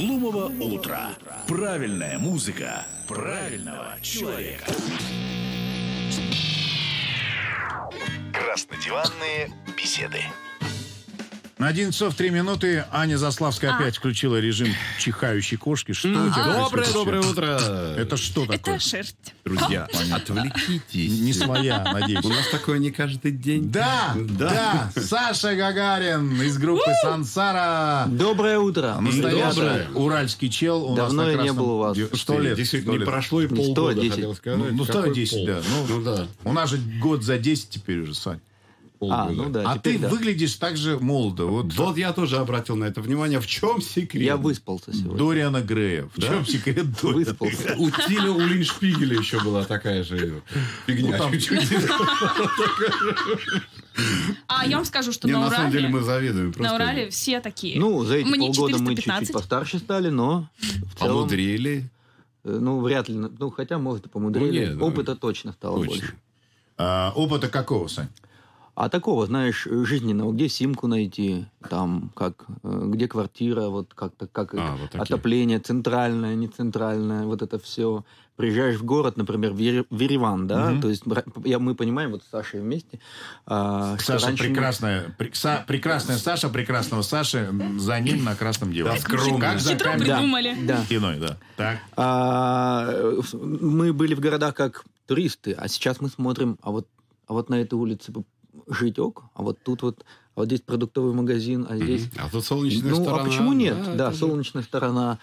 глумого утра. Правильная музыка правильного человека. Краснодиванные беседы. На 11 часов 3 минуты Аня Заславская опять включила режим чихающей кошки. Что у тебя Доброе, происходит доброе сейчас? утро. Это что такое? Это шерсть. Друзья, отвлекитесь. Не своя, надеюсь. У нас такое не каждый день. Да, да, Саша Гагарин из группы Сансара. Доброе утро. Настоящий Доброе. уральский чел. У Давно нас на я не красном- был у вас. Де- Сто лет. Действительно, сто не лет. прошло и полгода, сто, десять. хотел сказать. Ну, ну, Какой 110, пол? да. Ну, Ну да. У нас же год за 10 теперь уже, Сань. А, полгода. ну да, А ты да. выглядишь так же молодо. Вот Вот я тоже обратил на это внимание. В чем секрет? Я выспался сегодня. Дориана Грея. В чем секрет Дориана Выспался. У Тиля Улиншпигеля еще была такая же фигня. Ну. А я вам скажу, что на на самом деле Урале, мы завидуем. на просто. Урале все такие. Ну, за эти Мне полгода мы 415. чуть-чуть постарше стали, но в целом... Помудрили. э, Ну, вряд ли. Ну, хотя, может, и помудрили. Ну, нет, да. Опыта точно стало Точно. больше. А, опыта какого, Сань? А такого, знаешь, жизненного, где симку найти, там, как, э, где квартира, вот как-то, как А, вот такие. отопление, центральное, не центральное, вот это все. Приезжаешь в город, например, в, Ере- в Ереван, да, то есть я, мы понимаем, вот с Сашей вместе, а, что Саша раньше мы- прекрасная, пре- Са- прекрасная Саша, прекрасного Саши, за ним на красном девушке. Да, скромно. Как за Хитро камерой придумали. Да. стеной, да. Так. А, мы были в городах как туристы, а сейчас мы смотрим, а вот, а вот на этой улице ок, а вот тут вот, а вот здесь продуктовый магазин, а здесь... А тут солнечная ну, сторона. а почему нет? Да, же- солнечная сторона.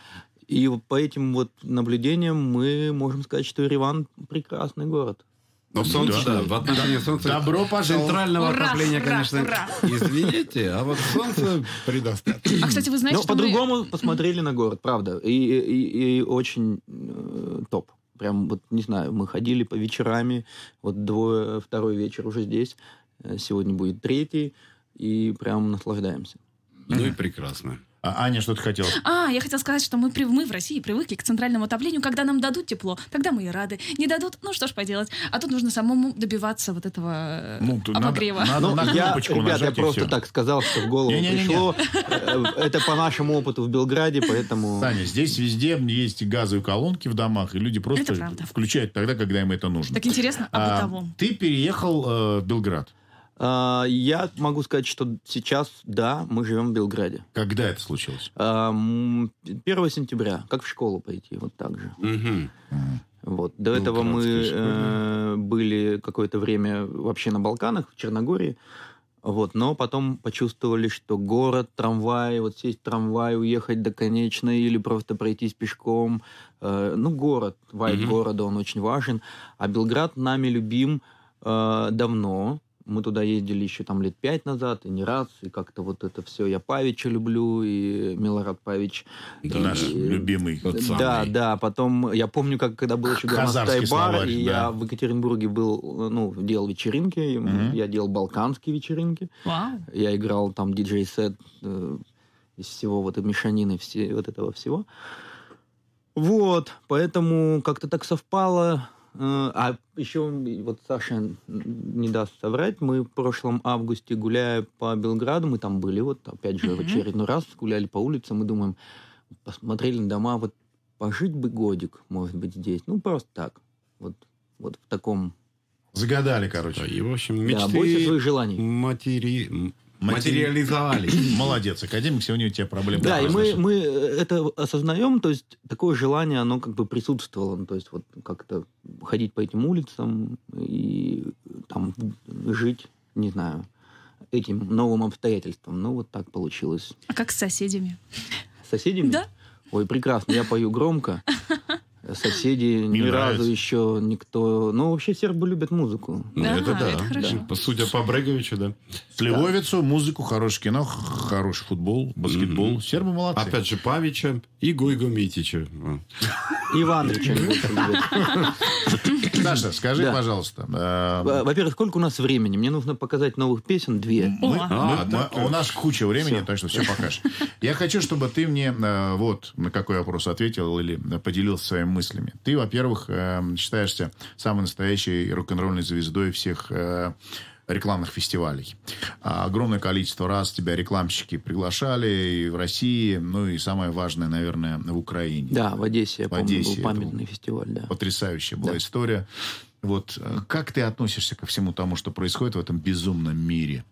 И по этим вот наблюдениям мы можем сказать, что Ереван прекрасный город. Но солнце, Да. да, в отношении солнца... Добро пожаловать. Центрального Ура, отопления, ура, конечно, ура. извините, а вот солнце предостаточно. А, кстати, вы знаете, Но что мы... по-другому посмотрели на город, правда. И, и- и очень э, топ. Прям вот, не знаю, мы ходили по вечерами, вот двое, второй вечер уже здесь, сегодня будет третий, и прям наслаждаемся. Ну и прекрасно. А Аня что-то хотела. А, я хотела сказать, что мы, мы в России привыкли к центральному отоплению. Когда нам дадут тепло, тогда мы и рады. Не дадут, ну что ж поделать. А тут нужно самому добиваться вот этого э, Ну, тут надо- обогрева. надо Ну, на я, кнопочку ребят, я просто всё. так сказал, что в голову Не-не-не-не. пришло. Э, Это по нашему опыту в Белграде, поэтому... Таня, здесь везде есть газовые колонки в домах, и люди просто включают тогда, когда им это нужно. Так интересно о А, бытовом. ты переехал э, в Белград. А, Я могу сказать, что сейчас, да, мы живем в Белграде. Когда это случилось? А, м, 1 сентября, как в школу пойти, вот так же. Мгм. Вот. До этого мы Белградской школе. э, были какое-то время вообще на Балканах, в Черногории. Вот, но потом почувствовали, что город, трамвай, вот сесть в трамвай, уехать до конечной или просто пройтись пешком. Э, ну, город, вайб Мгм. города, он очень важен. А Белград нами любим э, давно. Мы туда ездили еще там лет пять назад, и не раз, и как-то вот это все. Я Павича люблю, и Милорад Павич. Да, Наш И- любимый. Вот самый. Да, да. Потом я помню, как когда был еще Горностай бар, словарь, и да. я в Екатеринбурге был, ну, делал вечеринки, и Мгм. я делал балканские вечеринки. Вау. Я играл там диджей-сет э, из всего вот этой мешанины, все, вот этого всего. Вот, поэтому как-то так совпало. А еще вот Саша не даст соврать, мы в прошлом августе, гуляя по Белграду, мы там были, вот опять же в очередной раз, гуляли по улицам, мы думаем, посмотрели на дома, вот пожить бы годик, может быть, здесь. Ну, просто так. Вот, вот в таком... Загадали, Да, короче. И, в общем, Да, больше мечты своих желаний. матери... материализовались. Молодец, академик, сегодня у тебя проблемы. Да, и мы, мы это осознаем, то есть такое желание, оно как бы присутствовало, ну, то есть вот как-то ходить по этим улицам и там жить, не знаю, этим новым обстоятельствам. Ну, вот так получилось. А как с соседями? С соседями? Да. Ой, прекрасно, я пою громко. Соседи ни Мне разу еще никто... Ну, вообще сербы любят музыку. Ну, Да, это да. это хорошо. Да. Судя по Бреговичу, да. Сливовицу, музыку, хорошее кино, хороший футбол, баскетбол. Сербы молодцы. Опять же, Павича и Гойго Митича. А. Иванович они очень любят. Саша, скажи, Да. пожалуйста. э, Во- Во-первых, сколько у нас времени? Мне нужно показать новых песен две. Мы- А, мы- так, мы- у нас куча времени, Всё. так что все покажешь. Я хочу, чтобы ты мне э, вот на какой вопрос ответил или поделился своими мыслями. Ты, во-первых, э, считаешься самой настоящей рок-н-ролльной звездой всех э, рекламных фестивалей. А, огромное количество раз тебя рекламщики приглашали и в России, ну и самое важное, наверное, в Украине. Да, в Одессе, я В помню, Одессе был это памятный фестиваль, да. Потрясающая была Да. история. Вот э, как ты относишься ко всему тому, что происходит в этом безумном мире?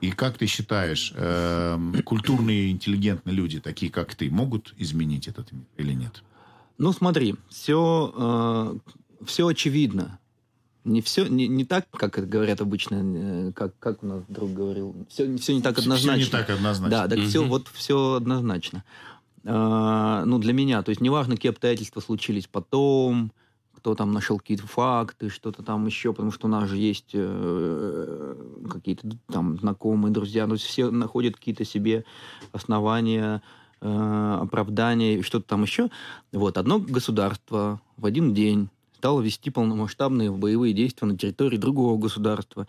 И как ты считаешь, эм, культурные, интеллигентные люди, такие как ты, могут изменить этот мир или нет? Ну, смотри, все, все очевидно. Не все, не, не так, как это говорят обычно, э, как, как у нас друг говорил. Все, все не так однозначно. не так однозначно. Да, так все, Мгм. вот все однозначно. А, ну, для меня, то есть неважно, какие обстоятельства случились потом, кто там нашел какие-то факты, что-то там еще, потому что у нас же есть э, какие-то там знакомые, друзья, ну, все находят какие-то себе основания, э, оправдания и что-то там еще. Вот, одно государство в один день стало вести полномасштабные боевые действия на территории другого государства.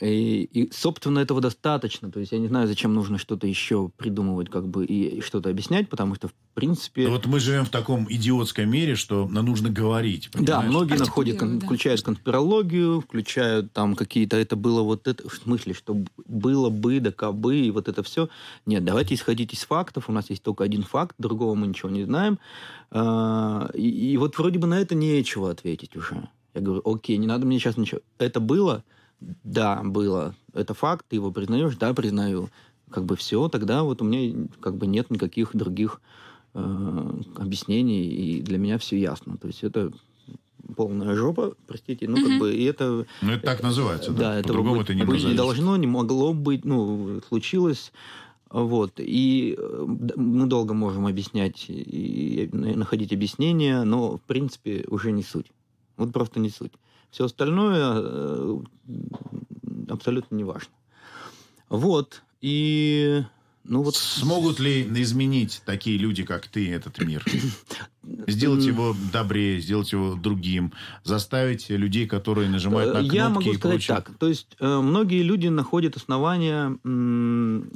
И, и, собственно, этого достаточно. То есть я не знаю, зачем нужно что-то еще придумывать, как бы, и, и что-то объяснять, потому что, в принципе... Но Вот мы живем в таком идиотском мире, что нам нужно говорить. Да, понимаешь? многие находят, кон- да. включают конспирологию, включают там какие-то, это было вот это, в смысле, что было бы, да кабы, и вот это все. Нет, давайте исходить из фактов, у нас есть только один факт, другого мы ничего не знаем. А, И, и вот вроде бы на это нечего ответить уже. Я говорю, окей, не надо мне сейчас ничего. Это было? Да, было. Это факт, ты его признаешь? Да, признаю. Как бы все, тогда вот у меня как бы нет никаких других э, объяснений, и для меня все ясно. То есть это полная жопа, простите, ну как Мгм. бы и это Ну, это так называется, да. да, этого По-другому это не быть не должно, не могло быть, ну, случилось. Вот. И э, мы долго можем объяснять и находить объяснения, но, в принципе, уже не суть. Вот просто не суть. Все остальное э, абсолютно не важно. Вот. И... Ну вот... Смогут ли изменить такие люди, как ты, этот мир? Сделать его добрее, сделать его другим, заставить людей, которые нажимают на Э, кнопки Я могу и сказать прочее. так. То есть э, многие люди находят основания,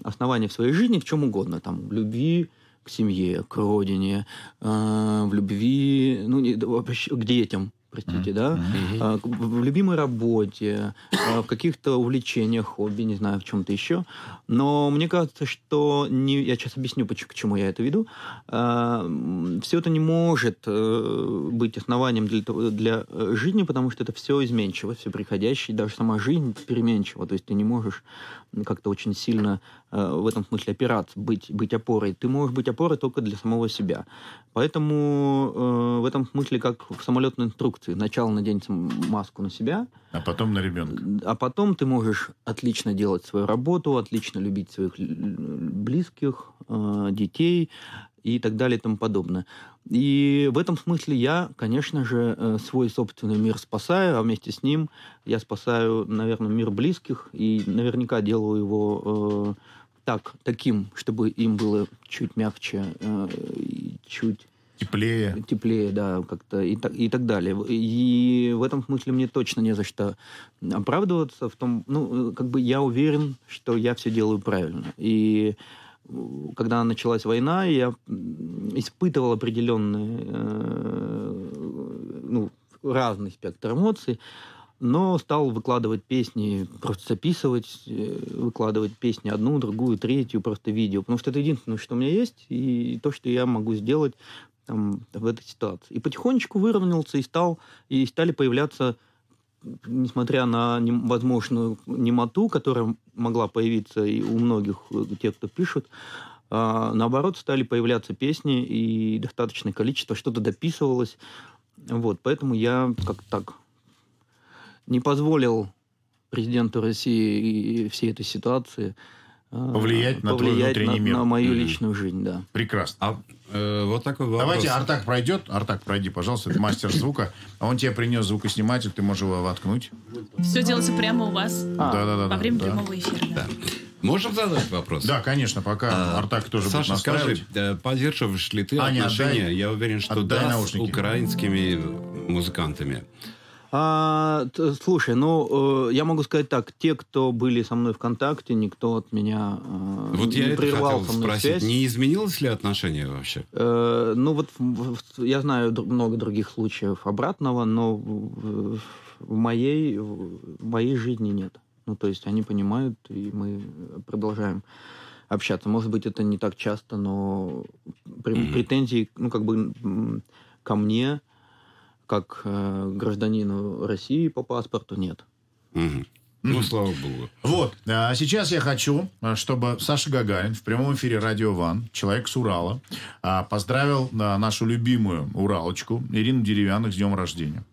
основания в своей жизни в чем угодно. Там, в любви к семье, к родине, в любви ну, не- вообще к детям, простите, да, а, в любимой работе, а, в каких-то увлечениях, хобби, не знаю, в чем-то еще. Но мне кажется, что не, я сейчас объясню, поч- к чему я это веду. все это не может э, быть основанием для, для жизни, потому что это все изменчиво, все приходящее, даже сама жизнь переменчива. То есть ты не можешь как-то очень сильно в этом смысле опираться, быть, быть опорой. Ты можешь быть опорой только для самого себя. Поэтому э, в этом смысле, как в самолетной инструкции, сначала надень маску на себя, А потом на ребенка. а потом ты можешь отлично делать свою работу, отлично любить своих близких, э, детей и так далее и тому подобное. И в этом смысле я, конечно же, э, свой собственный мир спасаю, а вместе с ним я спасаю, наверное, мир близких и наверняка делаю его э, так, таким, чтобы им было чуть мягче, э, чуть Теплее. теплее, да, как-то и так, и так далее. И в этом смысле мне точно не за что оправдываться в том, ну, как бы я уверен, что я все делаю правильно. И э, когда началась война, я испытывал определенные, э, ну, разный спектр эмоций, но стал выкладывать песни, просто записывать, э, выкладывать песни одну, другую, третью, просто видео, потому что это единственное, что у меня есть, и то, что я могу сделать там, в этой ситуации. И потихонечку выровнялся и стал, и стали появляться, несмотря на возможную немоту, которая могла появиться и у многих э, тех, кто пишут, а, наоборот, стали появляться песни, и достаточное количество, что-то дописывалось. Вот, поэтому я как так не позволил президенту России и всей этой ситуации а, Повлиять на твой повлиять внутренний на- мир. на мою Мгм. личную жизнь, да. Прекрасно. А э, вот такой вопрос. Давайте Артак пройдет. Артак, пройди, пожалуйста. Это мастер звука. А он тебе принес звукосниматель, ты можешь его воткнуть. Все делается прямо у вас А, Да-да-да. во время да. прямого эфира. да. Да. Можем задать вопрос? Да, конечно, пока А, Артак тоже Саша, будет скажи, э, поддерживаешь ли ты Аня, отношения, отдай- я уверен, что да, с украинскими музыкантами? А, слушай, ну, э, я могу сказать так, те, кто были со мной в контакте, никто от меня э, Вот я не это прервал со мной спросить. связь. Не изменилось ли отношение вообще? Э, ну, вот в- в- я знаю много других случаев обратного, но в, в моей, в моей жизни нет. Ну, то есть они понимают, и мы продолжаем общаться. Может быть, это не так часто, но пр- претензий, ну, как бы ко мне, как э, гражданину России по паспорту, нет. Мгм. Ну, слава богу. Вот, а сейчас я хочу, а, чтобы Саша Гагарин в прямом эфире Радио Ван, человек с Урала, а, поздравил а, нашу любимую Уралочку Ирину Деревянных с днем рождения.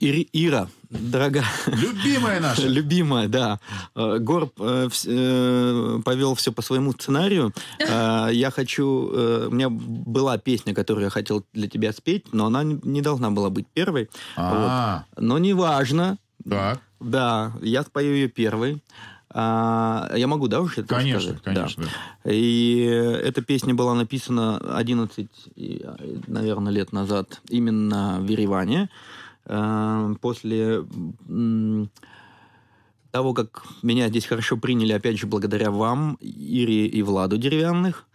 Ири- Ира, дорогая, Любимая наша. любимая, да. Э, Горб э, э, повел все по своему сценарию. Э, Я хочу... э, У меня была песня, которую я хотел для тебя спеть, но она не должна была быть первой. А, Но неважно. так, Да, я спою ее первой. А, я могу, да, уже это конечно, рассказать? Да. конечно. И эта песня была написана 11, и, наверное, лет назад именно в Ереване. Э, После того, как меня здесь хорошо приняли, опять же, благодаря вам, Ире и Владу Деревянных.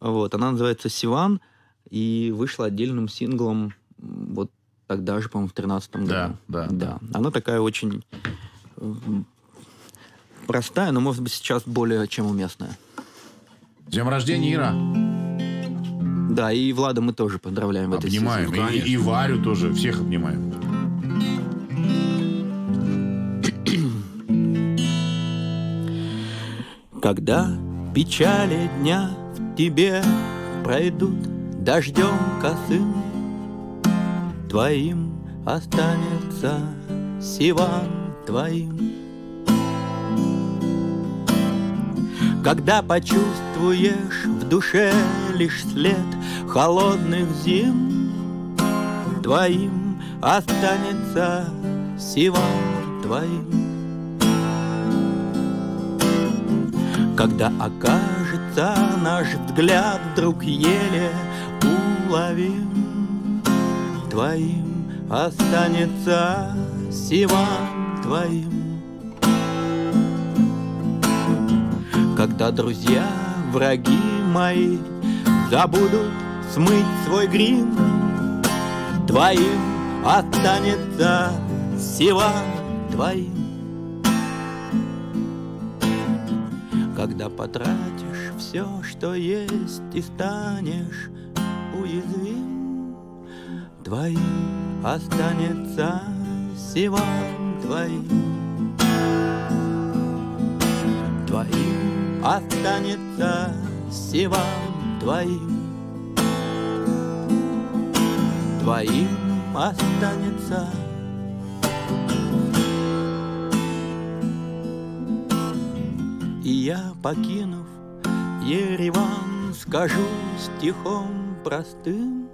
Вот, она называется «Сиван» и вышла отдельным синглом вот тогда же, по-моему, в 2013 году. Да, да, да. Она такая очень простая, но, может быть, сейчас более чем уместная. С днем рождения, Ира. Да, и Влада мы тоже поздравляем в этой Обнимаем. И, и Варю тоже. Всех обнимаем. Когда печали дня в тебе пройдут дождем косым, Твоим останется Сиван твоим. Когда почувствуешь в душе лишь след холодных зим, Твоим останется Сиван твоим. Когда окажется наш взгляд вдруг еле уловим, Твоим останется Сиван твоим. Когда друзья, враги мои Забудут смыть свой грим, Твоим останется Сиван твоим. Когда потратишь все, что есть, и станешь уязвим, Твоим останется Сиван твоим. Твоим останется Сиван твоим. Твоим останется И я, покинув Ереван, скажу стихом простым,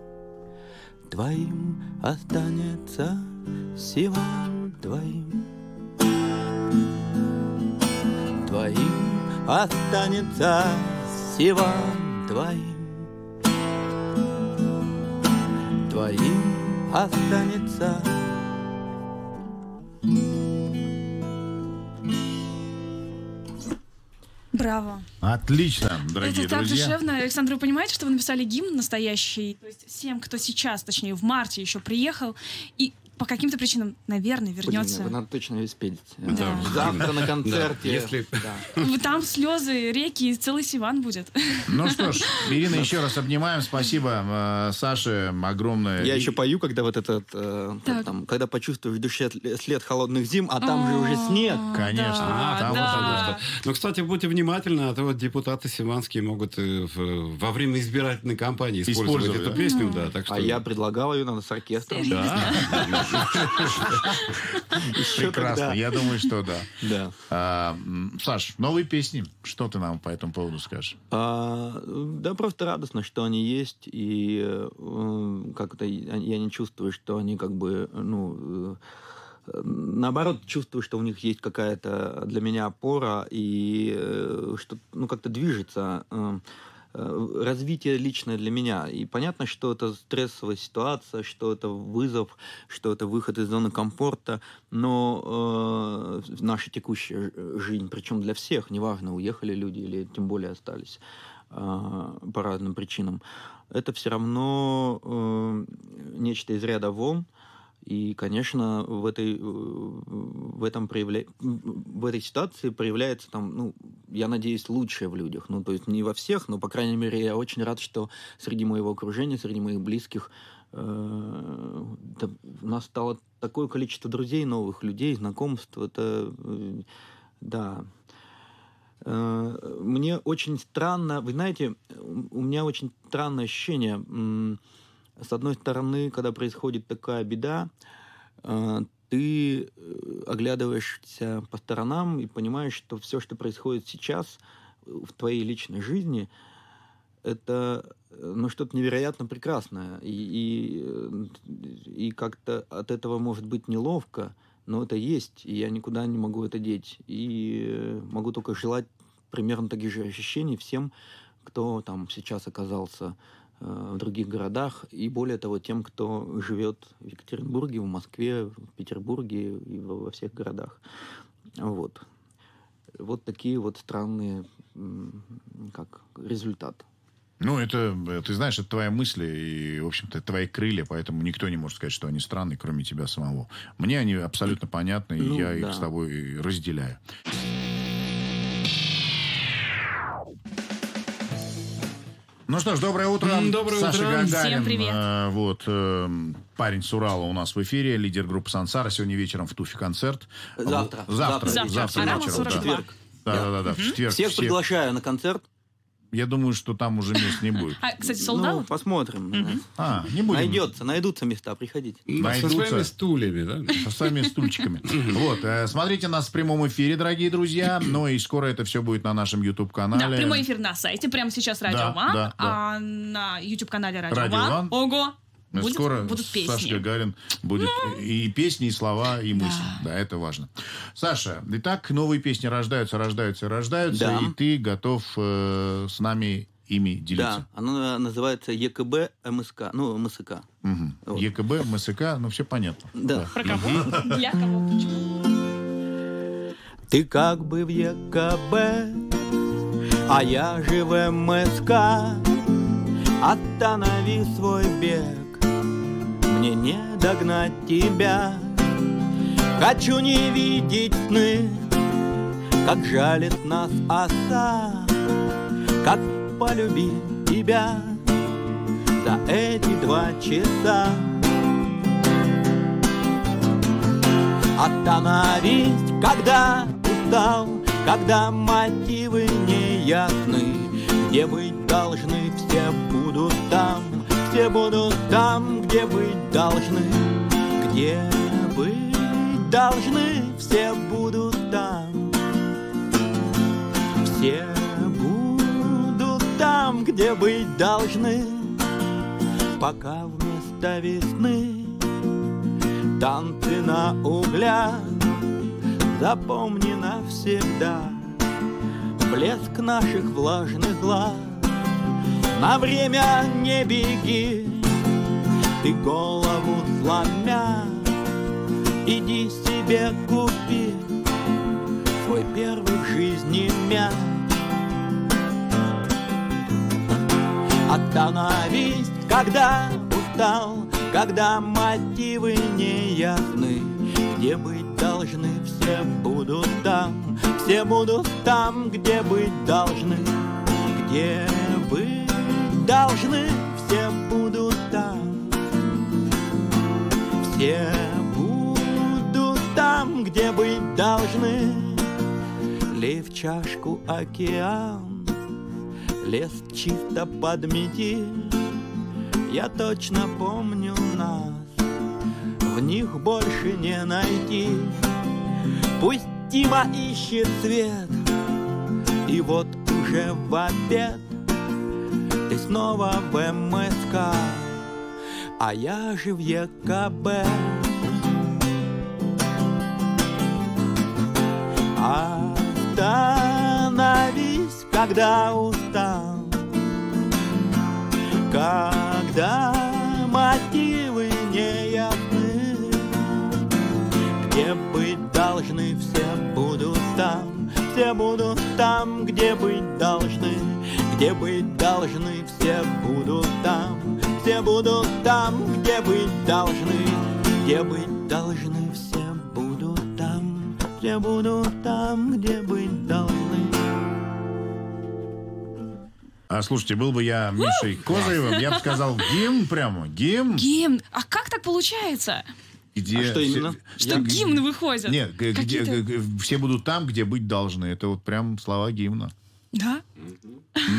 Твоим останется Сиван твоим. Твоим останется Сиван твоим. Твоим останется Браво. Отлично, дорогие Это так друзья. душевно. Александр, вы понимаете, что вы написали гимн настоящий? То есть всем, кто сейчас, точнее, в марте еще приехал и по каким-то причинам, наверное, вернется. Блин, Надо точно спеть. Да. Завтра на концерте. Да, если- Да. Там слезы, реки, и целый Сиван будет. Ну что ж, Ирина, еще раз обнимаем. Спасибо, э, Саше, огромное. Я еще пою, когда вот этот, э, Так. там, когда почувствуешь в душе след холодных зим, а там же уже снег. Конечно. Там вот да. Ну, кстати, будьте внимательны, а то вот депутаты сиванские могут э, во время избирательной кампании использовать, эту песню, да, так что... А я предлагал ее надо с оркестром. Да, прекрасно. Я думаю, что да. Да. А, Саш, новые песни. Что ты нам по этому поводу скажешь? А, да, просто радостно, что они есть, и э, как-то я не чувствую, что они как бы, ну, э, наоборот, чувствую, что у них есть какая-то для меня опора, и э, что, ну, как-то движется развитие личное для меня. И понятно, что это стрессовая ситуация, что это вызов, что это выход из зоны комфорта, но э, наша текущая жизнь, причем для всех, неважно, уехали люди или тем более остались э, по разным причинам, это все равно э, нечто из ряда вон. И, конечно, в этой, э, в этом проявля... в этой ситуации проявляется там, ну, я надеюсь, лучшее в людях. Ну, то есть не во всех, но, по крайней мере, я очень рад, что среди моего окружения, среди моих близких э, у нас стало такое количество друзей, новых людей, знакомств. Это, э, да, мне очень странно, вы знаете, у меня очень странное ощущение. С одной стороны, когда происходит такая беда, э, ты э, оглядываешься по сторонам и понимаешь, что все, что происходит сейчас в твоей личной жизни, это ну, что-то невероятно прекрасное. И, и, и как-то от этого может быть неловко, но это есть, и я никуда не могу это деть. И могу только желать примерно таких же ощущений всем, кто там сейчас оказался э, в других городах, и более того, тем, кто живет в Екатеринбурге, в Москве, в Петербурге и во всех городах. Вот. Вот такие вот странные, как результат. Ну, это, ты знаешь, это твоя мысль и, в общем-то, твои крылья, поэтому никто не может сказать, что они странные, кроме тебя самого. Мне они абсолютно понятны, и ну, я да. их с тобой разделяю. Ну что ж, доброе утро. Доброе Саша утро. Гагарин. Всем привет. Э, вот, э, парень с Урала у нас в эфире, лидер группы Сансара. Сегодня вечером в Туфе концерт. Завтра. Завтра. Завтра. Завтра, Арама вечером. Да. 42. Да, да, да, да. В четверг. Всех все- приглашаю на концерт. Я думаю, что там уже мест не будет. А, кстати, Ну, солдат? посмотрим. А, не будем. Найдется, найдутся места, приходите. Со Найдутся. своими стульями, да? Со своими стульчиками. Вот, э, смотрите нас в прямом эфире, дорогие друзья. Ну и скоро это все будет на нашем YouTube-канале. Да, прямой эфир на сайте, прямо сейчас Радио Да, Ван, да, да. а на YouTube-канале Радио, Радио Ван. Ван. Ого! Ну, Будет- Скоро будут Саша песни. Гагарин будет и песни, и слова, и мысли. Да. это важно. Саша, итак, новые песни рождаются, рождаются, рождаются, Да. и ты готов э, с нами ими делиться. Да, оно называется ЕКБ МСК. Ну, МСК. Мгм. Вот. ЕКБ, МСК, ну все понятно. Да. Про кого? Для кого? Почему? Ты как бы в ЕКБ, а я же в МСК. Останови свой бег, мне не догнать тебя. Хочу не видеть сны, как жалит нас оса, как полюбить тебя за эти два часа. Остановись, когда устал, когда мотивы не ясны, где быть должны, все будут там, все будут там, где быть должны, где быть должны, все будут там, все будут там, где быть должны, пока вместо весны танцы на углях Запомни навсегда. Блеск наших влажных глаз На время не беги Ты голову сломя. Иди себе купи Свой первый в жизни мяч Остановись, когда устал, когда мотивы не ясны, где быть должны, все будут там, все будут там, где быть должны, где быть должны, все будут там, все будут там, где быть должны. Лей в чашку океан, лес чисто подмети, я точно помню нас, в них больше не найти. Пусть Тима ищет свет, и вот уже в обед снова в МСК, а я же в ЕКБ. Остановись, когда устал, когда мотивы не ясны, где быть должны, все будут там, все будут там, где быть должны, где быть должны, все будут там, все будут там, где быть должны, где быть должны, все будут там, все будут там, где быть должны. А слушайте, был бы я Мишей Козыревым, я бы сказал гимн прямо, гимн, Гимн. А как так получается? где... А что все- именно? Что Я- гимн выходит? Нет, где, все будут там, где быть должны. Это вот прям слова гимна. Да?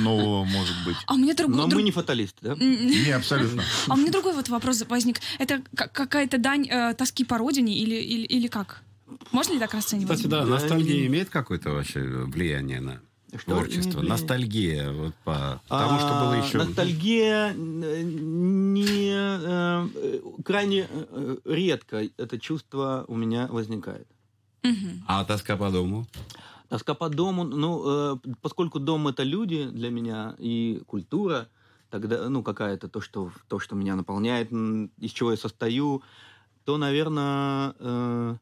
Но, может быть. А у меня другой... Но друг- мы не фаталисты, да? Не, абсолютно. А у меня другой вот вопрос возник. Это какая-то дань э, тоски по родине или, или, или как? Можно ли так расценивать? Кстати, да, ностальгия имеет какое-то вообще влияние на Что творчество. Ностальгия вот по тому, что было А, еще. Ностальгия э, не э, э, крайне э, редко это чувство у меня возникает. А тоска по дому? Тоска по дому, ну, э, поскольку дом это люди для меня и культура, тогда, ну, какая-то то, что, то, что меня наполняет, из чего я состою, то, наверное, э,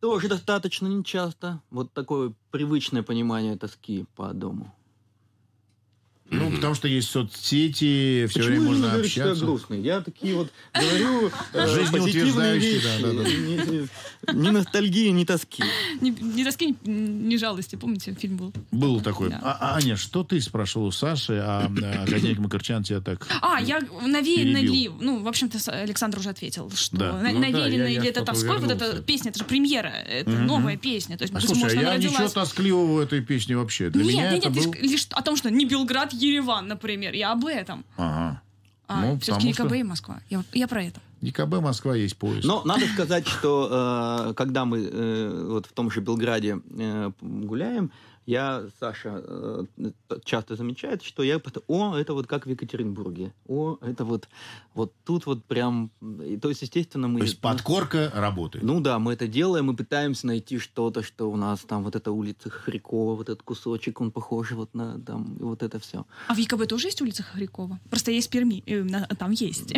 тоже достаточно нечасто. Вот такое привычное понимание тоски по дому. Ну, потому что есть соцсети, все Почему время можно говорите, что я общаться. грустный? Я такие вот говорю э, позитивные вещи. ни ностальгии, ни тоски. Ни, ни тоски, ни, ни жалости. Помните, фильм был? Был такой. Да. А, Аня, что ты спрашивал у Саши, а а академик Макарчан тебя так... А, я Перебил. ли... Ну, в общем-то, Александр уже ответил, что Да. на- Ну да, навеяно я- я ли это тоской, вот эта песня, это же премьера, это новая песня. То есть, А, слушай, а я ничего тоскливого в этой песне вообще. Для нет, меня нет, это нет, был... лишь о том, что не Белград, Ереван, например. Я об этом. Ага. А, Ну, все-таки ЕКБ что- и Москва. Я, я про это. ЕКБ Москва есть поезд. Но надо сказать, что э, когда мы э, вот в том же Белграде э, гуляем, я, Саша э, часто замечает, что я о, это вот как в Екатеринбурге, о, это вот, вот тут вот прям, и, то есть, естественно, мы... То есть подкорка работает. Ну да, мы это делаем, мы пытаемся найти что-то, что у нас там вот эта улица Хрякова, вот этот кусочек, он похож вот на там, и вот это все. А в ЕКБ тоже есть улица Хрякова? Просто есть Перми. э, на- Там есть.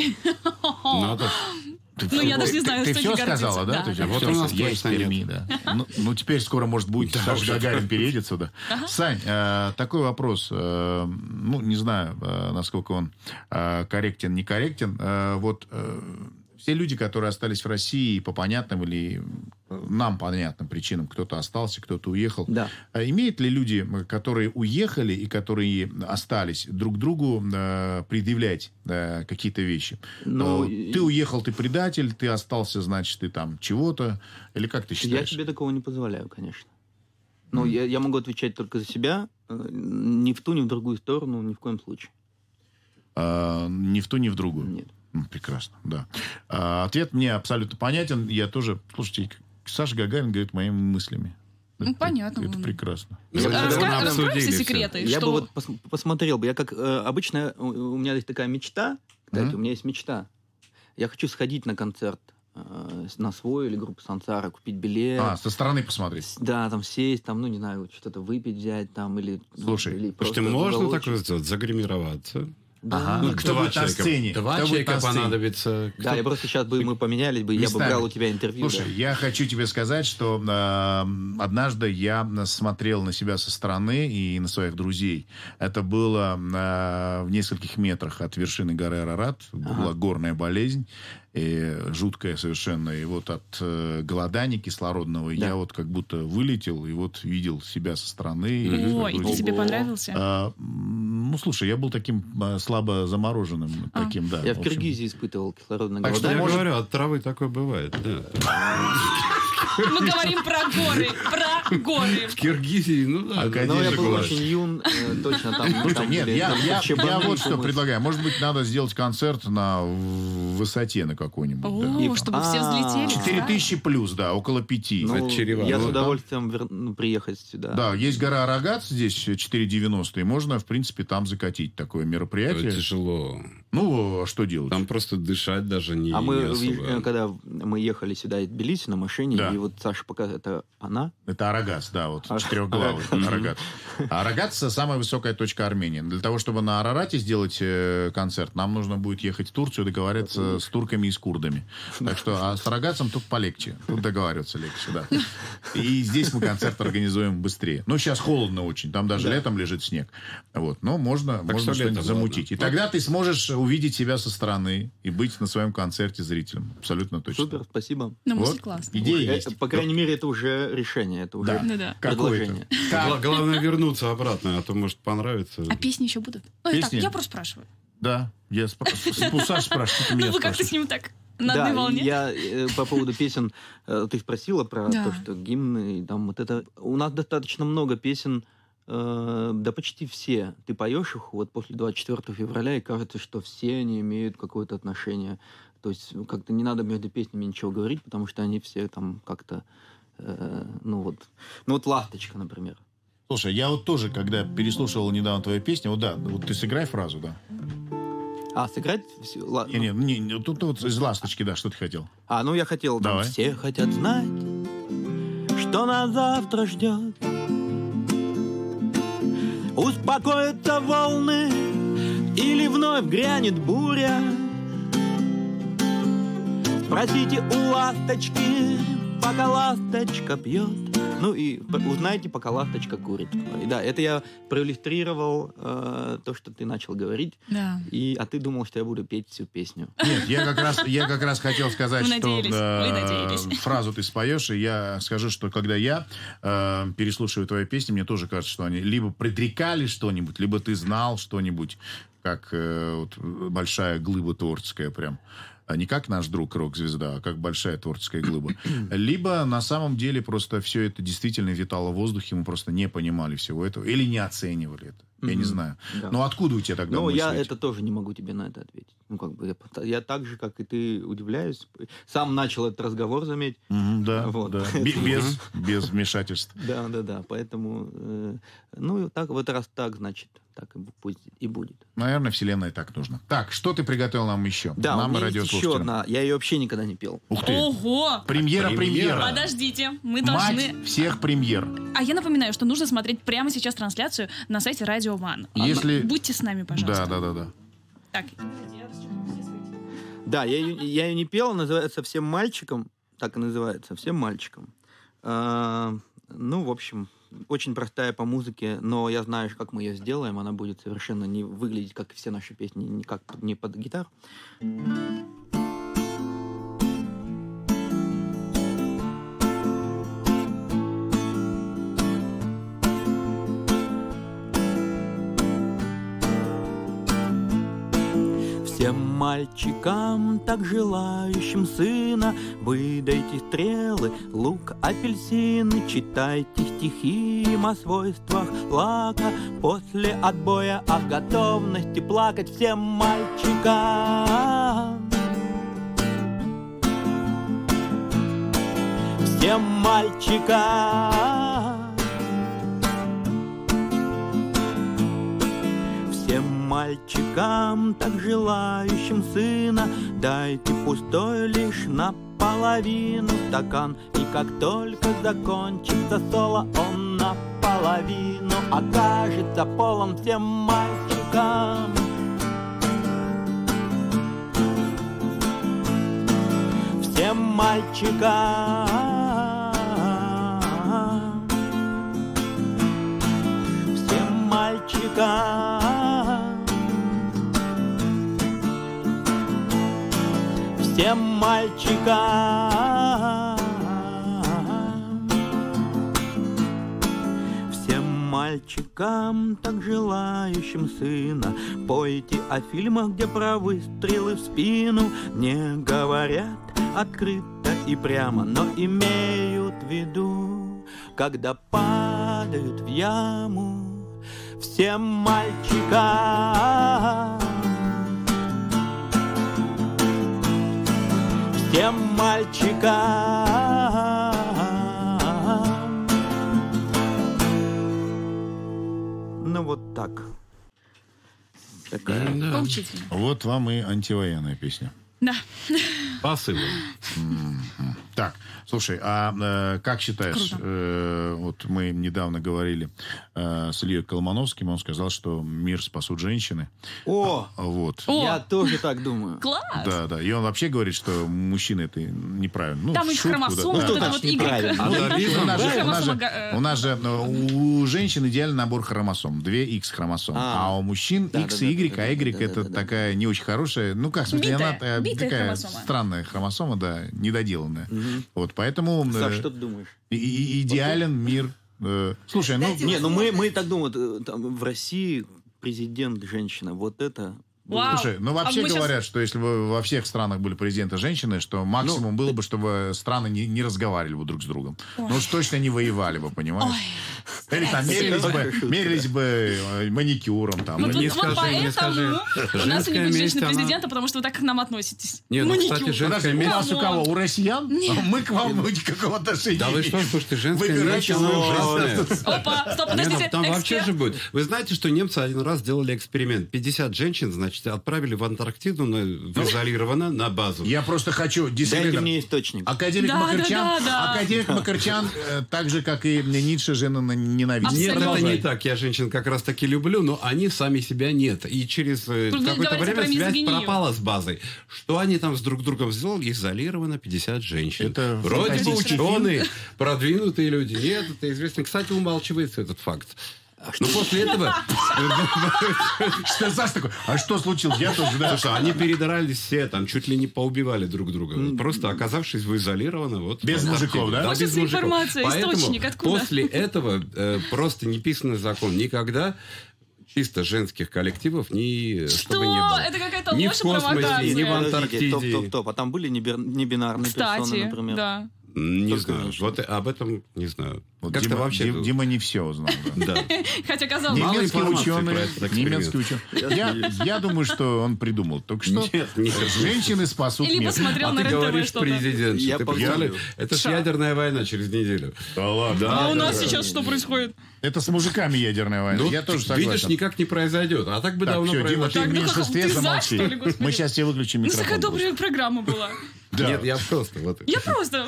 Ну, это- Ты, Ну, я даже не знаю, ты, ты все сказала, да? Да, Ты да. Вот у сказала. нас точно Перми, да. Ну, ну, теперь скоро, может, будет Саша Гагарин переедет сюда. Сань, э, такой вопрос. э, ну, не знаю, э, насколько он э, корректен, некорректен. Э, вот э, все люди, которые остались в России по понятным или нам понятным причинам, кто-то остался, кто-то уехал, Да. а имеют ли люди, которые уехали и которые остались, друг другу э, предъявлять э, какие-то вещи? Ну, Э, ты уехал, ты предатель, ты остался, значит, ты там чего-то. Или как ты Я считаешь? себе такого не позволяю, конечно. Ну, я, я могу отвечать только за себя, э, ни в ту, ни в другую сторону, ни в коем случае. А, ни в ту, ни в другую. Нет. Прекрасно, да. А, ответ мне абсолютно понятен. Я тоже... Слушайте, Саша Гагарин говорит моими мыслями. Ну, Это- понятно. Это Ну, прекрасно. Ну, А это раска- мы раскрой обсудили все секреты. Я что... бы вот пос- посмотрел бы. Я как э, обычно, у, у меня есть такая мечта. Кстати, Мгм. у меня есть мечта. Я хочу сходить на концерт э, на свой или группу Сансара, купить билет. А, со стороны посмотреть. С- Да, там сесть, там, ну, не знаю, что-то выпить взять, там, или... Слушай, или просто можно так вот загримироваться? Да. Ага. Ну, кто два будет на человека- сцене? Два Кто будет человека на сцене? понадобится. Да, Кто- я просто сейчас бы мы поменялись бы, я бы Местами. брал у тебя интервью. Слушай, да. я хочу тебе сказать, что э, однажды я смотрел на себя со стороны и на своих друзей. Это было э, в нескольких метрах от вершины горы Арарат. Была горная болезнь. И жуткая совершенно. И вот от э, голодания кислородного Да. я вот как будто вылетел и вот видел себя со стороны. и своих Ой, и ты тебе понравился? А, ну, слушай, я был таким а, слабо замороженным. А. Таким, да. Я в общем. Киргизии испытывал кислородное Так Вот что я голодание. может- говорю, от травы такое бывает. да. Мы говорим про горы, про горы. В Киргизии, ну да. Академик Но я конечно, был очень юн, э, точно там. Там нет, я, я, я вот что предлагаю. Может быть, надо сделать концерт на высоте на какой-нибудь. О, чтобы все А, взлетели. Четыре да? тысячи плюс, да, около пяти. Ну, я с удовольствием ну, приехать сюда. Да, есть гора Арагат здесь 4,90, и можно, в принципе, там закатить такое Это мероприятие. тяжело. Ну, а что делать? Там просто дышать даже не, А мы, не ви- особо. э, когда мы ехали сюда из Тбилиси на машине, Да. и вот Саша пока это она, Это Арагас, да, вот А- четырехглавый Арагат. А Арагат – самая высокая точка Армении. Для того, чтобы на Арарате сделать э, концерт, нам нужно будет ехать в Турцию, договариваться с турками и с курдами. Так что, а с Арагатцем тут полегче. Тут договариваться легче, да. И здесь мы концерт организуем быстрее. Ну, сейчас холодно очень, там даже Да. летом лежит снег. Вот, но можно, можно что что-нибудь замутить. И тогда ты сможешь увидеть себя со стороны и быть на своем концерте зрителем. Абсолютно точно. Супер, спасибо. Ну, Вот. классная. Идея Э, есть. По крайней мере, это уже решение, это уже Да. Да-да. предложение. Гла- Главное вернуться обратно, а то может понравится. А песни еще будут? Ну, и так, Песни? я просто спрашиваю. Да, я спрашиваю. Саша спрашивает, ты меня Ну, вы как-то с ним так на да, одной волне. я э, по поводу песен, э, ты спросила про Да. то, что гимны, и там вот это... У нас достаточно много песен, э, да почти все. Ты поешь их вот после 24 февраля, и кажется, что все они имеют какое-то отношение. То есть ну, как-то не надо между песнями ничего говорить, потому что они все там как-то... э, ну вот, ну вот «Ласточка», например. Слушай, я вот тоже, когда переслушивал недавно твою песню, вот да, вот ты сыграй фразу, да. А, сыграть? всё? Ла- Не, не, не, не, тут вот из «Ласточки», да, что ты хотел? А, ну я хотел, там, Давай. все хотят знать, что нас завтра ждет. Успокоятся волны или вновь грянет буря. Спросите у ласточки, пока ласточка пьет. Ну и узнайте, пока ласточка курит. И да, это я проиллюстрировал э, то, что ты начал говорить. Да. И, а ты думал, что я буду петь всю песню. Нет, я как раз, я как раз хотел сказать, что э, фразу ты споешь, и я скажу, что когда я э, переслушиваю твои песни, мне тоже кажется, что они либо предрекали что-нибудь, либо ты знал что-нибудь, как э, вот, большая глыба творческая прям. А не как наш друг рок-звезда, а как большая творческая глыба. Либо на самом деле просто все это действительно витало в воздухе, мы просто не понимали всего этого или не оценивали это. Я не Мгм. знаю. Да. Но откуда у тебя тогда Ну, я эти? это тоже не могу тебе на это ответить. Ну, как бы, я, я так же, как и ты, удивляюсь. Сам начал этот разговор, заметь. Мгм, да, Вот. да. Бе- Без, без вмешательств. Да, да, да. Поэтому, э, ну, так, вот раз так, значит, так и, пусть и будет. Наверное, вселенной так нужно. Так, что ты приготовил нам еще? Да, нам у меня есть еще одна. Я ее вообще никогда не пел. Ух ты. Ого! Премьера, Премьера. Подождите, мы Мать должны... всех премьер. А я напоминаю, что нужно смотреть прямо сейчас трансляцию на сайте Радио Ван. Если- Будьте с нами, Да, пожалуйста. да, да, да. Так, Да, я ее, я ее не пел, называется «Всем мальчикам». Так и называется, «Всем мальчикам». А, ну, в общем, очень простая по музыке, но я знаю, как мы ее сделаем. Она будет совершенно не выглядеть, как все наши песни, не, как, не под гитару. Всем мальчикам, так желающим сына, Выдайте стрелы, лук, апельсины, Читайте стихи им о свойствах лака, После отбоя о готовности плакать всем мальчикам. Всем мальчикам. Мальчикам, так желающим сына, Дайте пустой лишь наполовину стакан, И как только закончится соло, он наполовину окажется полон всем мальчикам. Всем мальчикам. Всем Всем мальчикам. Всем мальчикам, так желающим сына, Пойте о фильмах, где про выстрелы в спину Не говорят открыто и прямо, но имеют в виду, Когда падают в яму всем мальчикам. Всем мальчикам. Ну вот так. Такая. Да. поучительно. Вот вам и антивоенная песня. Да. Посылом. Так, слушай, а э, как считаешь, Круто. э, вот мы недавно говорили э, с Ильей Колмановским, он сказал, что мир спасут женщины. О, Вот. О! я тоже так думаю. Класс! Да, да. И он вообще говорит, что мужчины это неправильно. Ну, Там их шутку, да. хромосомы, Да. вот Y. У нас, же, у, э, у нас же э, у женщин идеальный набор хромосом. Две X хромосом. А, А. у мужчин X и Y, а Y это такая не очень хорошая. Ну как, в смысле, она такая странная хромосома, да, недоделанная. Вот, поэтому э, Саш, что ты думаешь? и- и- идеален мир. э, Слушай, ну... Не, ну мы, мы так думаем, э, там, в России президент женщина, вот это... Вау. Слушай, ну А вообще щас- говорят, что если бы во всех странах были президенты женщины, что максимум Ну, было бы, чтобы страны не, не разговаривали бы друг с другом. Ну уж точно не воевали бы, понимаешь? Или там мерились бы, мерились бы э, маникюром там. Ну, не вот скажи, не скажи. поэтому у нас не будет месть, женщины она- президента, потому что вы так к нам относитесь. Не, ну, кстати, женская Подожди, у месть... нас у кого? У россиян? Мы к вам никакого отношения Да вы что, слушайте, женская Выбирайте месть. Опа, стоп, ну, подождите, там вообще же будет. Вы знаете, что немцы один раз сделали эксперимент. 50 женщин, значит, отправили в Антарктиду, на, в изолированно, на базу. Я просто хочу Дайте мне источник. Академик Да, Макарчан, да, да, да. академик Макарчан, э, так же, как и Ницше, жена ненавидит. Нет, это не так. Я женщин как раз таки люблю, но они сами себя нет. И через э, какое-то время связь пропала с базой. Что они там с друг другом сделали? Изолировано 50 женщин. Это Вроде бы ученые, продвинутые люди. Нет, это известно. Кстати, умалчивается этот факт. Но после этого... Что, Саш такой, а что случилось? Я тоже, да. Слушай, они передрались все, там чуть ли не поубивали друг друга. Просто оказавшись в изолированно, вот. Без мужиков, да? Без мужиков. информация, Поэтому источник откуда? после этого э, просто неписанный закон. Никогда чисто женских коллективов ни, Что? чтобы не было. Это какая-то Ни в космосе, ни в Антарктиде. Топ, топ, топ. А там были небинарные персоны, Кстати, например? да. Не Только знаю. женщины. Вот об этом не знаю. Вот Как-то Дима, вообще... Дим- Дима не все узнал. да. Да. Хотя казалось бы, Немецкий информации про ученый, этот эксперимент. немецкий ученый. Я, я думаю, что он придумал. Только что Нет, нет. женщины спасут Либо мир. смотрел А на ты РЕН-ТВ говоришь что-то. президент. Я Ты помню. представляешь? Это ж Ша. ядерная война через неделю. Да ладно. А у нас сейчас что происходит? Это с мужиками ядерная война. Ну, я тоже видишь, согласен. никак не произойдет. А так бы Так, давно все, Дима, ты произошло. в ну как, меньшинстве ты за, замолчи. что ли, господи? Мы сейчас тебе выключим Ну, микрофон. такая добрая программа была. Да. Нет, я просто вот. Я просто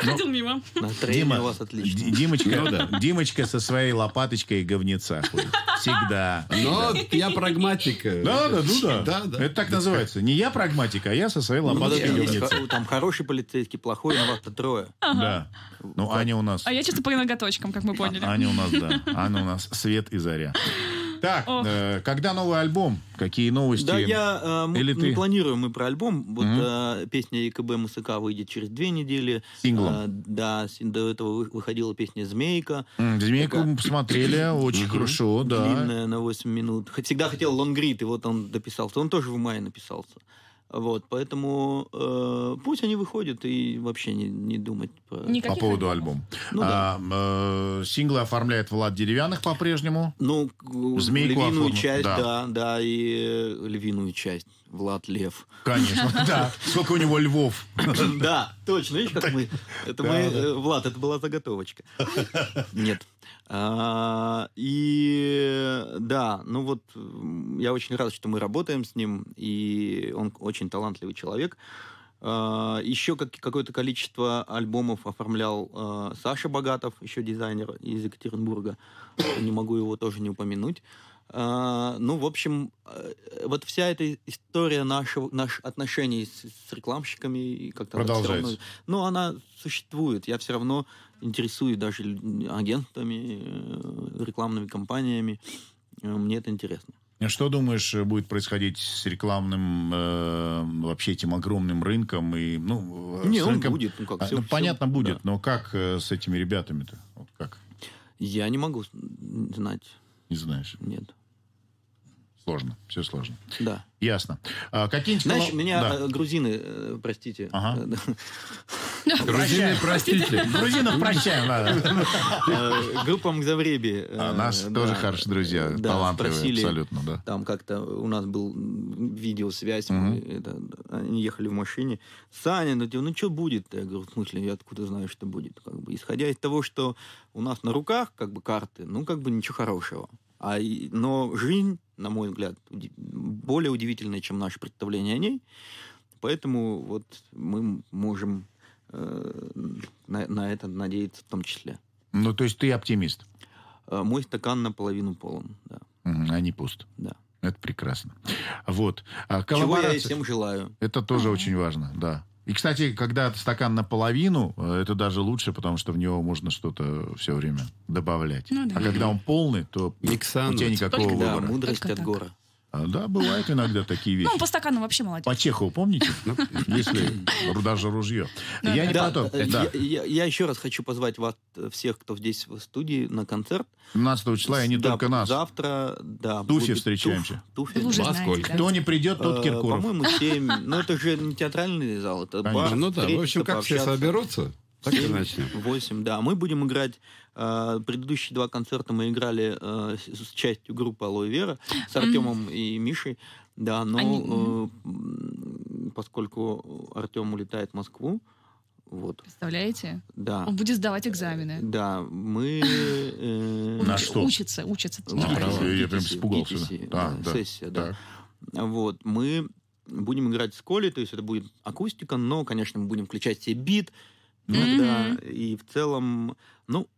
проходил мимо. Настроение Дима, у вас отлично. Ди- Димочка, Ну да. Димочка со своей лопаточкой и говнеца ходит. Всегда. Но я прагматика. Да, да, ну да. Да, да. Это так называется. Не я прагматик, а я со своей Ну, говнеца. хо- там хороший полицейский, плохой, на вас-то трое. Да. Ну, Аня у нас... А я чисто по ноготочкам, как мы поняли. Аня у нас, да. Аня у нас свет и заря. Так, э, когда новый альбом? Какие новости? Да, я э, мы Или не ты? планируем мы про альбом. Вот Мгм. э, песня ЕКБ МСК выйдет через две недели. Синглом. Э, да, до этого вы- выходила песня Змейка. М, Змейку Такая. мы посмотрели, очень хорошо, да. Длинная на 8 минут. Всегда хотел лонгрид, и вот он дописался. Он тоже в мае написался. Вот, поэтому э, пусть они выходят и вообще не, не думать. По Никаких поводу альбома. Ну да. А, э, синглы оформляет Влад Деревянных по-прежнему. Ну, Змейку львиную оформил, часть, да. да. да, и э, львиную часть. Влад Лев. Конечно, да. Сколько у него львов. Да, точно. Видишь, как мы... Это мы... э, Влад, это была заготовочка. Нет. А, И да, ну вот я очень рад, что мы работаем с ним, и он очень талантливый человек. А, Еще как- какое-то количество альбомов оформлял а, Саша Богатов, еще дизайнер из Екатеринбурга. Не могу его тоже не упомянуть. А, Ну, в общем, э, вот вся эта история нашего, наших отношений с, с рекламщиками и как-то вот Продолжается. равно- ну, она существует. Я все равно интересуюсь даже агентами, э, рекламными компаниями. Э, Мне это интересно. Что думаешь, э, будет происходить с рекламным, э, вообще этим огромным рынком? И, ну, Не, он рынком- будет, ну как, А, ну, всё- понятно, будет, да. но как э, с этими ребятами-то? Вот как? Я не могу знать. Не знаешь. Нет. Сложно. Все сложно. Да. Ясно. А, какие-нибудь... Знаешь, коло- меня Да. э, грузины, э, простите, Ага. э, Грузины, простите. Грузинов прощаем, группа Мгзавреби. А нас тоже хорошие друзья, талантливые абсолютно, да. Там как-то у нас был видеосвязь, они ехали в машине. Саня, ну, ну что будет? Я говорю, в смысле, я откуда знаю, что будет? Как бы, исходя из того, что у нас на руках как бы карты, ну как бы ничего хорошего. А, но жизнь, на мой взгляд, более удивительная, чем наше представление о ней. поэтому вот мы можем э, на, на это надеяться в том числе. Ну, то есть ты оптимист, Э, Мой стакан наполовину полон, да. А не пуст. да. Это прекрасно. Вот. А Чего я всем желаю. Это тоже очень важно, да. И, кстати, когда стакан наполовину, э, это даже лучше, потому что в него можно что-то все время добавлять. Ну да. А когда он полный, то у Миксануть. тебя никакого Только Да, выбора. мудрость Только от так. гора. А, Да, бывают иногда такие Ну, вещи. он по стакану вообще молодец. По Чехову, помните? Если даже ружье. Я не потом. Я, еще раз хочу позвать вас э, всех, кто здесь в студии, на концерт. 17 числа и не только нас. Завтра, да. В Туфе встречаемся. Туф- Туфе. Кто не придет, тот Э, Киркоров. По-моему, 7. Ну, это же не театральный зал, это бар. Ну да, в общем, как все соберутся, так и начнем. 8, да. Мы будем играть... э, предыдущие два концерта мы играли э, с, с частью группы Алоэ Вера, с Артемом и Мишей. Да, но Они- э, поскольку Артем улетает в Москву, вот, Представляете? да. Он будет сдавать экзамены. Да, мы... э, На что? Учится, учится. Я прям испугался. Сессия, да. Вот, мы будем играть с Колей, то есть это будет акустика, но, конечно, мы будем включать себе бит иногда, Мгм. и в целом, ну,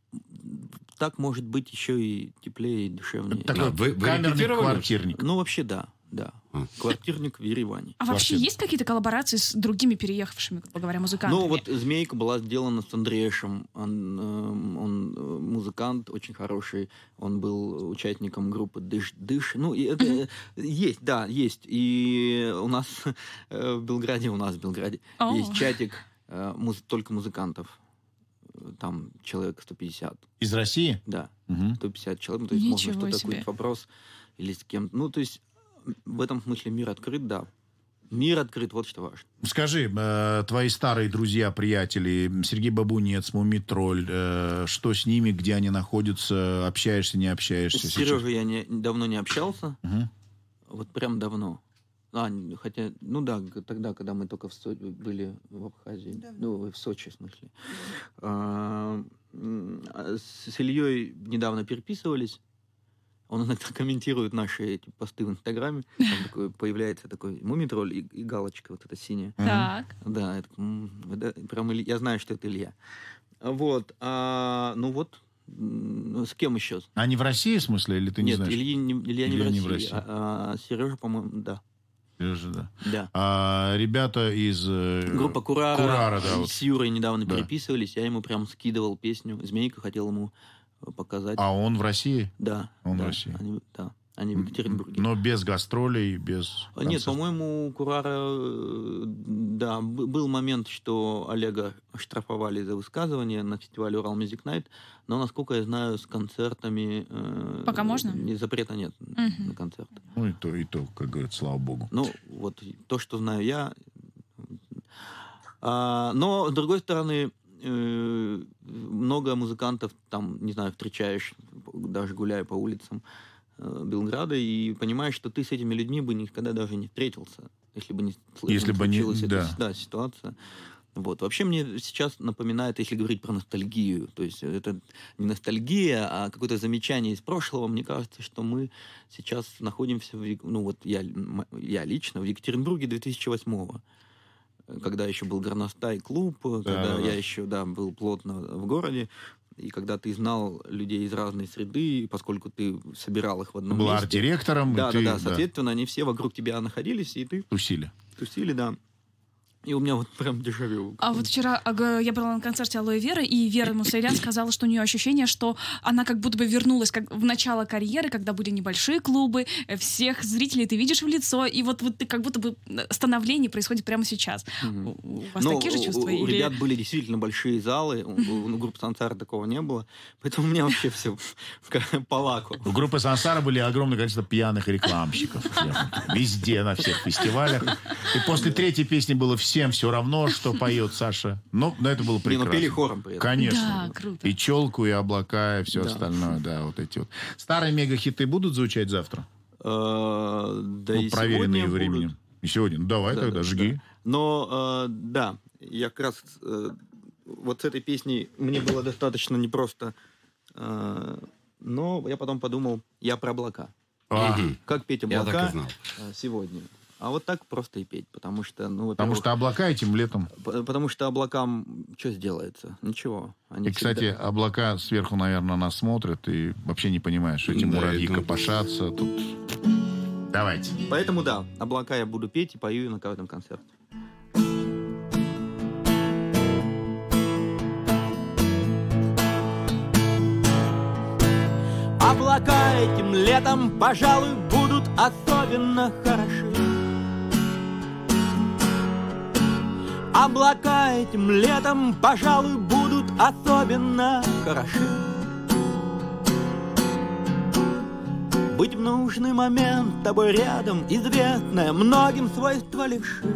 так может быть еще и теплее и душевнее. Такой А вы- вы камерный квартирник. Ну, вообще, да, да. А. Квартирник в Ереване. А вообще Квартира. есть какие-то коллаборации с другими переехавшими, грубо говоря, музыкантами? Ну, вот «Змейка» была сделана с Андрешем. Он, эм, он, э, музыкант очень хороший. Он был участником группы «Дыш». «Дыш». Ну, и это э, есть, да, есть. И у нас э, в Белграде, у нас в Белграде О. есть чатик муз- только музыкантов. Э, Там человек 150, Из России? да, Мгм. 150 человек. Ну, то есть можно Ничего что-то, себе. какой-то вопрос или с кем Ну, то есть в этом смысле мир открыт, да. Мир открыт, вот что важно. Скажи, э, твои старые друзья, приятели, Сергей Бабунец, Мумитроль, э, что с ними, где они находятся, общаешься, не общаешься? С? Сережей я не, давно не общался. Мгм. Вот прям давно. А, хотя, ну да, тогда, когда мы только в Со- были в Абхазии. Ну, в Сочи, в смысле. А, м, а с Ильей недавно переписывались. Он иногда комментирует наши эти посты в Инстаграме. Там такой, появляется такой мумитроль и, и галочка вот эта синяя. Так. Да, это, это прям Иль- я знаю, что это Илья. Вот. а, ну вот, с кем еще? Они в России, в смысле, или ты не Нет, знаешь? Илья, не, Илья не, Илья в не России, в России. А, Сережа, по-моему, да. Да. да. А ребята из... э, Группа Курара, Курара, да, вот. с Юрой недавно Да. переписывались, я ему прям скидывал песню. Змейка хотел ему показать. А он в России? да. он в да, России. Они, да, они в Екатеринбурге. Но без гастролей, без... А, Нет, по-моему, у Курара, э, да, был момент, что Олега оштрафовали за высказывание на фестивале Урал Music Night, но, насколько я знаю, с концертами... э, Пока можно? не- Запрета нет Мгм. на концерты. Ну, и то, и то, как говорят, слава богу. Ну, вот то, что знаю я. А, но, с другой стороны, э, много музыкантов там, не знаю, встречаешь, даже гуляя по улицам э, Белграда, и понимаешь, что ты с этими людьми бы никогда даже не встретился, если бы не, сл- Если бы не- случилась эта да. да, ситуация. Вот. Вообще мне сейчас напоминает, если говорить про ностальгию, то есть это не ностальгия, а какое-то замечание из прошлого. Мне кажется, что мы сейчас находимся, в, ну вот я, я лично, в Екатеринбурге 2008 когда еще был горностай клуб, когда да. я еще да, был плотно в городе, и когда ты знал людей из разной среды, поскольку ты собирал их в одном был месте. арт-директором, Да, да, ты да, соответственно, они все вокруг тебя находились, и ты тусили. тусили, да. И у меня вот прям дежавю. А вот вчера я была на концерте Алоэ Веры, и Вера Мусайлян сказала, что у нее ощущение, что она как будто бы вернулась как в начало карьеры, когда были небольшие клубы, э, всех зрителей ты видишь в лицо, и вот, вот ты как будто бы э, становление происходит прямо сейчас. Мгм. У у вас Ну, такие же у- чувства? У, или- ребят были действительно большие залы, у, у- у группы Сансара такого не было, поэтому у меня вообще все по лаку. У группы Сансара были огромное количество пьяных рекламщиков. Везде, на всех фестивалях. И после третьей песни было всем все равно, что поет Саша. Но, но это было Не, прекрасно. ну пели хором при этом. Конечно. Да, круто. И челку, и облака, и все Да. остальное, да, вот эти вот. Старые мегахиты будут звучать завтра? Э, Да Ну, и проверенные временем. будут. И сегодня. Ну, давай Да, тогда, да, жги. да. Но, э, да, я как раз э, вот с этой песней мне было достаточно непросто. э, но я потом подумал, я про облака. А. Как петь Я облака так и знал. сегодня. А вот так просто и петь, потому что, ну, Потому что облака этим летом... потому что облакам что сделается? Ничего. Они И, кстати, всегда- облака сверху, наверное, нас смотрят и вообще не понимаешь, что эти Да, муравьи это- копошатся. Тут... Давайте. Поэтому да, облака я буду петь и пою на каждом концерте. Облака этим летом, пожалуй, будут особенно хороши. Облака этим летом, пожалуй, будут особенно хороши. Быть в нужный момент тобой рядом Известное многим свойство левши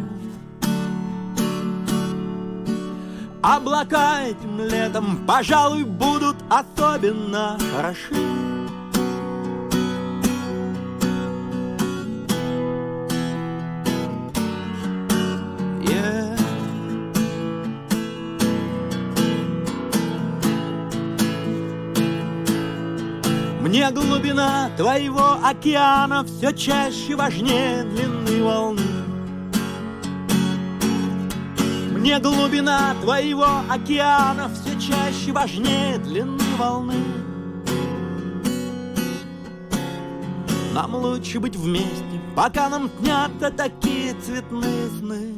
Облака этим летом, пожалуй, будут особенно хороши Мне глубина твоего океана все чаще важнее длины волны. Мне глубина твоего океана все чаще важнее длины волны. Нам лучше быть вместе, пока нам снятся такие цветные сны.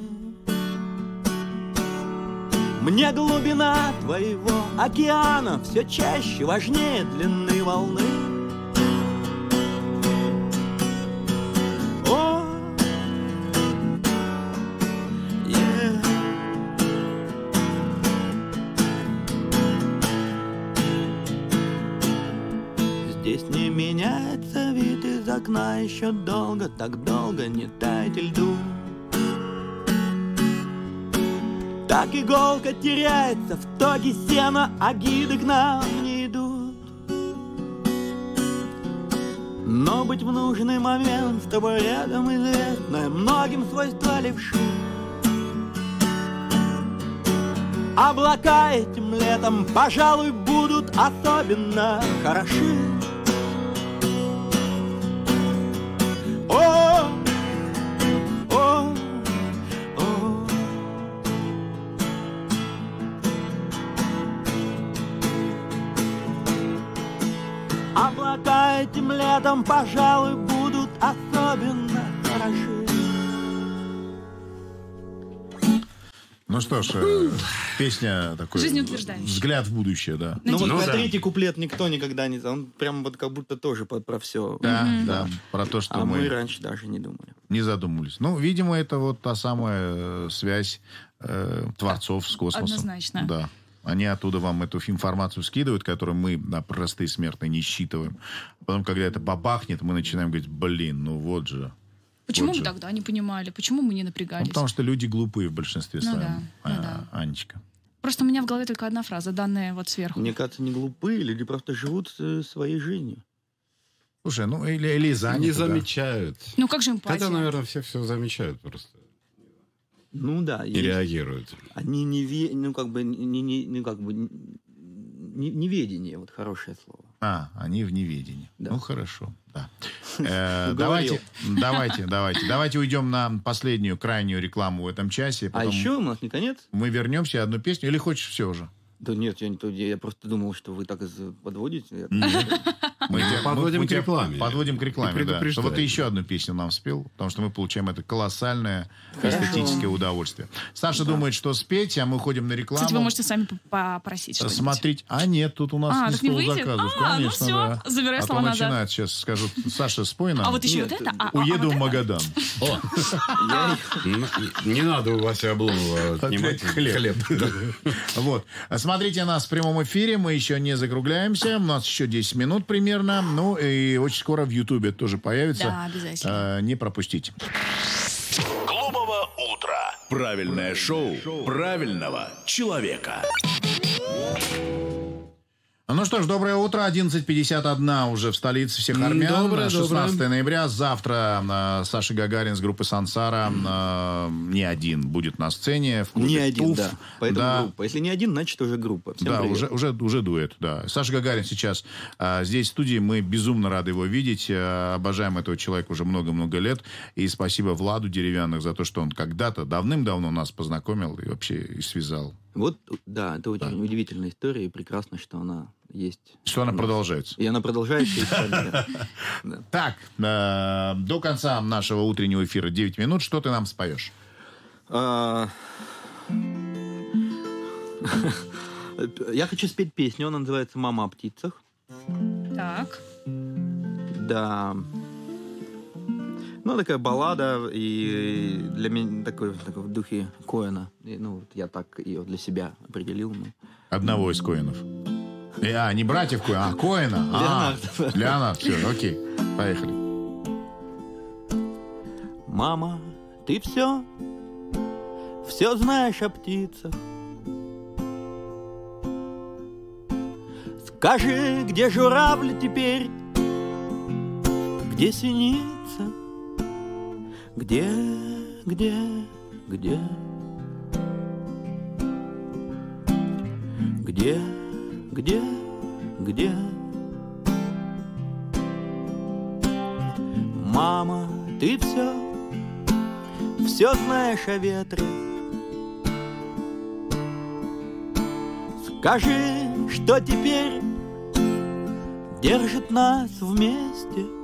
Мне глубина твоего океана все чаще важнее длины волны. Окна еще долго, так долго не тает льду. Так иголка теряется в тоге сена, а гиды к нам не идут. Но быть в нужный момент с тобой рядом известное многим свойство левши. Облака этим летом, пожалуй, будут особенно хороши. Что ж, э, песня такой... Жизнеутверждающая. Взгляд в будущее, да. Ну вот Ну про да. третий куплет никто никогда не... Он прям вот как будто тоже про, про все. Да, да, про то, что А мы мы раньше даже не думали. не задумывались. Ну, видимо, это вот та самая э, связь э, творцов с космосом. Однозначно. Да. Они оттуда вам эту информацию скидывают, которую мы, да, простые смертные, не считываем. Потом, когда это бабахнет, мы начинаем говорить, блин, ну вот же. Почему Вот мы же. тогда не понимали? Почему мы не Ну, напрягались? потому что люди глупые в большинстве Ну своем, да, ну а, да. Анечка. Просто у меня в голове только одна фраза, данная вот сверху. Мне кажется, не глупые, люди просто живут э, своей жизнью. Слушай, ну или, или заняты, Не да. замечают. Ну как же эмпатия? Хотя, наверное, все все замечают просто. Ну да, И есть- реагируют. они не ве- ну как бы не, не- ну как бы не, неведение, вот хорошее слово. А, они в неведении. Да. Ну, хорошо, да. Э, давайте, давайте, давайте. Давайте уйдем на последнюю, крайнюю рекламу в этом часе. А еще у нас не конец? мы вернемся одну песню. Или хочешь все уже? Да нет, я, не, я просто думал, что вы так подводите. Мы, тебя- подводим мы к тебя рекламе. Подводим к рекламе, да. Чтобы ты еще одну песню нам спел, потому что мы получаем это колоссальное Хорошо. эстетическое удовольствие. Саша думает, что спеть, а мы ходим на рекламу. Кстати, вы можете сами попросить что-нибудь. Смотреть. А, нет, тут у нас А, не не стол выйдет? заказов. А, ну Конечно, всё, да. забирай а слова назад. начинают сейчас, скажут, Саша, спой нам. А вот еще Нет, вот это? А, а, а Уеду вот в? Магадан. Не надо у Васи Обломова отнимать хлеб. Да. Вот. Смотрите нас в прямом эфире. Мы еще не закругляемся. У нас еще 10 минут примерно. Ну, и очень скоро в Ютубе тоже появится. Да, обязательно. Э, Не пропустите. Глумого утра. Правильное шоу правильного человека. Ну что ж, доброе утро. 11.51 уже в столице всех армян. Доброе, 16 доброе. ноября. Завтра э, Саша Гагарин с группы Сансара э, не один будет на сцене. В клубе Не один, «Туф». да. Поэтому Да. группа. Если не один, значит уже группа. Всем да, привет. уже, уже, уже дуэт, да. Саша Гагарин сейчас а, здесь в студии. Мы безумно рады его видеть. А, обожаем этого человека уже много-много лет. И спасибо Владу Деревянных за то, что он когда-то давным-давно нас познакомил и вообще и связал. Вот, да, это очень удивительная история, и прекрасно, что она есть. Что она продолжается. И она продолжается. Так, э, до конца нашего утреннего эфира 9 минут. Что ты нам споешь? А, Я хочу спеть песню, она называется «Мама о птицах». Так. Да. Ну, такая баллада, и для меня такой, такой в духе Коэна. И, ну, вот я так ее для себя определил. Ну. Одного из Коинов. Э, А, не братьев Коина, а Коина. А, Леонард. Леонард, все, окей. Поехали. Мама, ты все, все знаешь о птицах. Скажи, где журавль теперь, где синица, где, где, где, где, где, где. Мама, ты все, все знаешь о ветре. Скажи, что теперь держит нас вместе?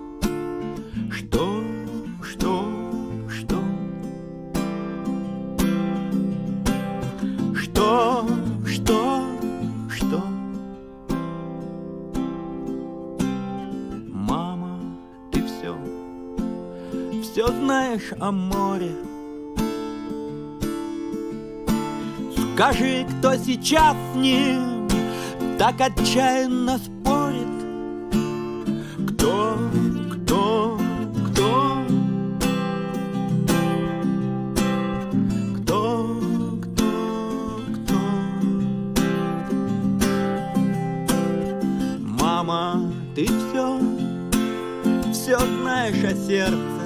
Знаешь о море. Скажи, кто сейчас с ним так отчаянно спорит? Кто, кто, кто? Кто, кто, кто? Мама, ты все, все знаешь о сердце.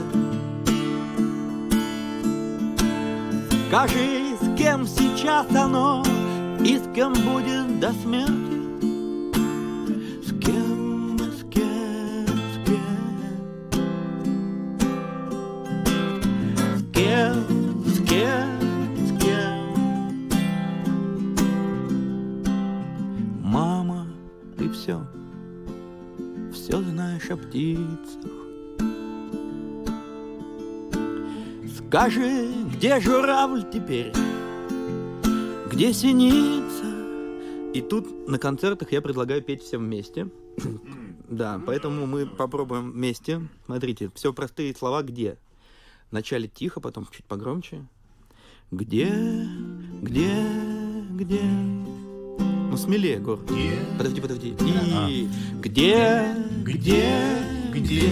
Скажи, с кем сейчас оно и с кем будет до смерти? С кем, с кем, с кем? С кем, с кем, с кем? Мама, ты все, все знаешь о птицах. Скажи, где журавль теперь? Где синица? И тут на концертах я предлагаю петь всем вместе. Да, поэтому мы попробуем вместе. Смотрите, все простые слова «где». Вначале тихо, потом чуть погромче. Где, где, где? Ну, смелее, Гор. Подожди, подожди. И где, где, где? Где,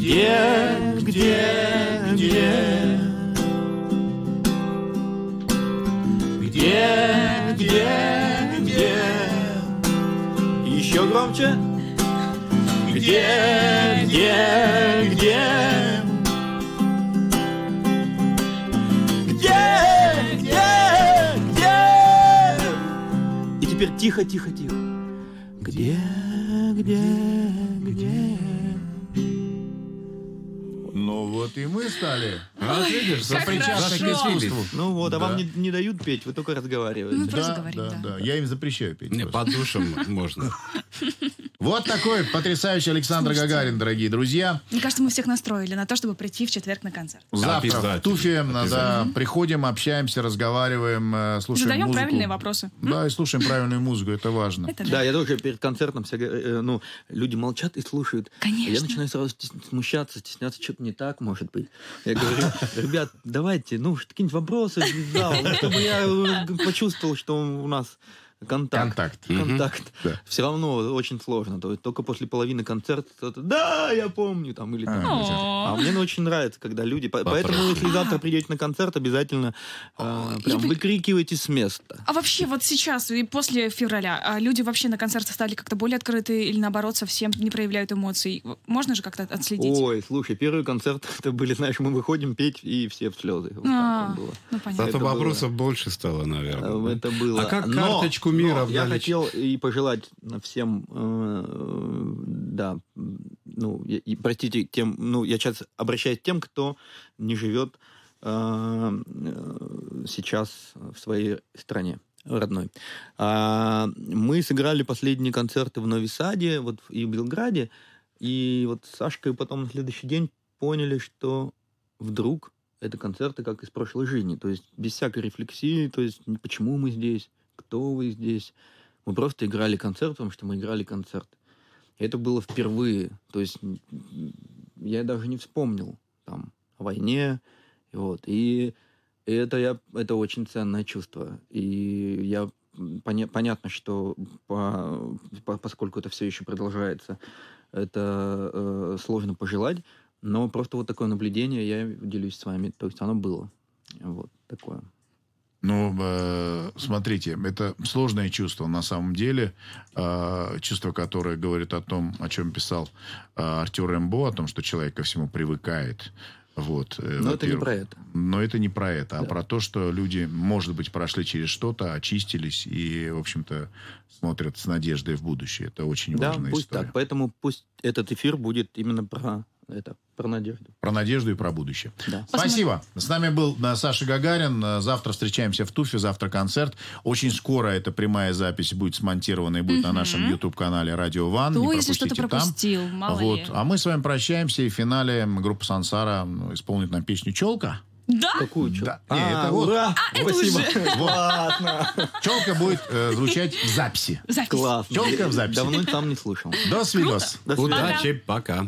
где, где? Где, где, где? Еще громче. Где, где, где? Где, где, где? И теперь тихо, тихо, тихо. Где, где, где? Вот и мы стали. А, видишь, Сопричастны к искусству. Ну вот, а вам не, не дают петь, вы только разговариваете. Ну, Да, да, да. да. Я им запрещаю петь. Не, по душам можно. Вот такой потрясающий Александр Гагарин, дорогие друзья. Мне кажется, мы всех настроили на то, чтобы прийти в четверг на концерт. Завтра в. Туфе да, приходим, общаемся, разговариваем, э, слушаем Задаем музыку. правильные вопросы. Да, и слушаем правильную музыку, это важно. Это Да, я тоже перед концертом все, э, ну, люди молчат и слушают. Конечно. А Я начинаю сразу смущаться, стесняться, что-то не так, может быть. Я говорю, ребят, давайте, ну, какие-нибудь вопросы ну, чтобы я почувствовал, что у нас контакт. Контакт. Контакт. Да. Все равно очень сложно. То есть только после половины концерта кто-то, да, я помню, там, или там. А, А мне очень нравится, когда люди... по- Поэтому, если завтра придете на концерт, обязательно э, прям выкрикивайте с места. А вообще вот сейчас и после февраля а люди вообще на концерты стали как-то более открыты или наоборот совсем не проявляют эмоций? Можно же как-то отследить? Ой, слушай, первый концерт, это были, знаешь, мы выходим петь, и все в слезы. Вот А, ну понятно. Зато было- вопросов больше стало, наверное. Это было. А как карточку мира но я хотел и пожелать всем, э, да, ну, и, простите тем, ну, я сейчас обращаюсь к тем, кто не живет э, э, сейчас в своей стране родной. А, мы сыграли последние концерты в Нови Саде вот, и в Белграде, и вот с Сашкой потом на следующий день поняли, что вдруг это концерты как из прошлой жизни, то есть без всякой рефлексии, то есть почему мы здесь, кто вы здесь. Мы просто играли концерт, потому что мы играли концерт. И это было впервые, то есть я даже не вспомнил там о войне, и вот. И, это, я, это очень ценное чувство. И я поня- понятно, что по- по- поскольку это все еще продолжается, это э, сложно пожелать, но просто вот такое наблюдение я делюсь с вами. То есть оно было. Вот такое. Ну, э, смотрите, это сложное чувство на самом деле. Э, чувство, которое говорит о том, о чем писал э, Артюр Эмбо, о том, что человек ко всему привыкает. Вот, э, Но это не про это. Но это не про это, а Да. про то, что люди, может быть, прошли через что-то, очистились и, в общем-то, смотрят с надеждой в будущее. Это очень Да, важная пусть история. так. Поэтому пусть этот эфир будет именно про это, про надежду. Про надежду и про будущее. Да. Спасибо. С нами был э, Саша Гагарин. Э, Завтра встречаемся в Туфе, завтра концерт. Очень скоро эта прямая запись будет смонтирована и будет на нашем YouTube-канале Радио Ван. То, Не если что-то пропустите там. пропустил, мало Вот. ли. А мы с вами прощаемся, и в финале группа Сансара исполнит нам песню «Челка». Да? Какую чё? Да. Не, А, это вот- ура! это Спасибо. уже. Классно. «Челка» будет э, звучать в записи. Запись. Классно. Чётко в записи. Давно там не слушал. До свидос. До свидания. Удачи, пока.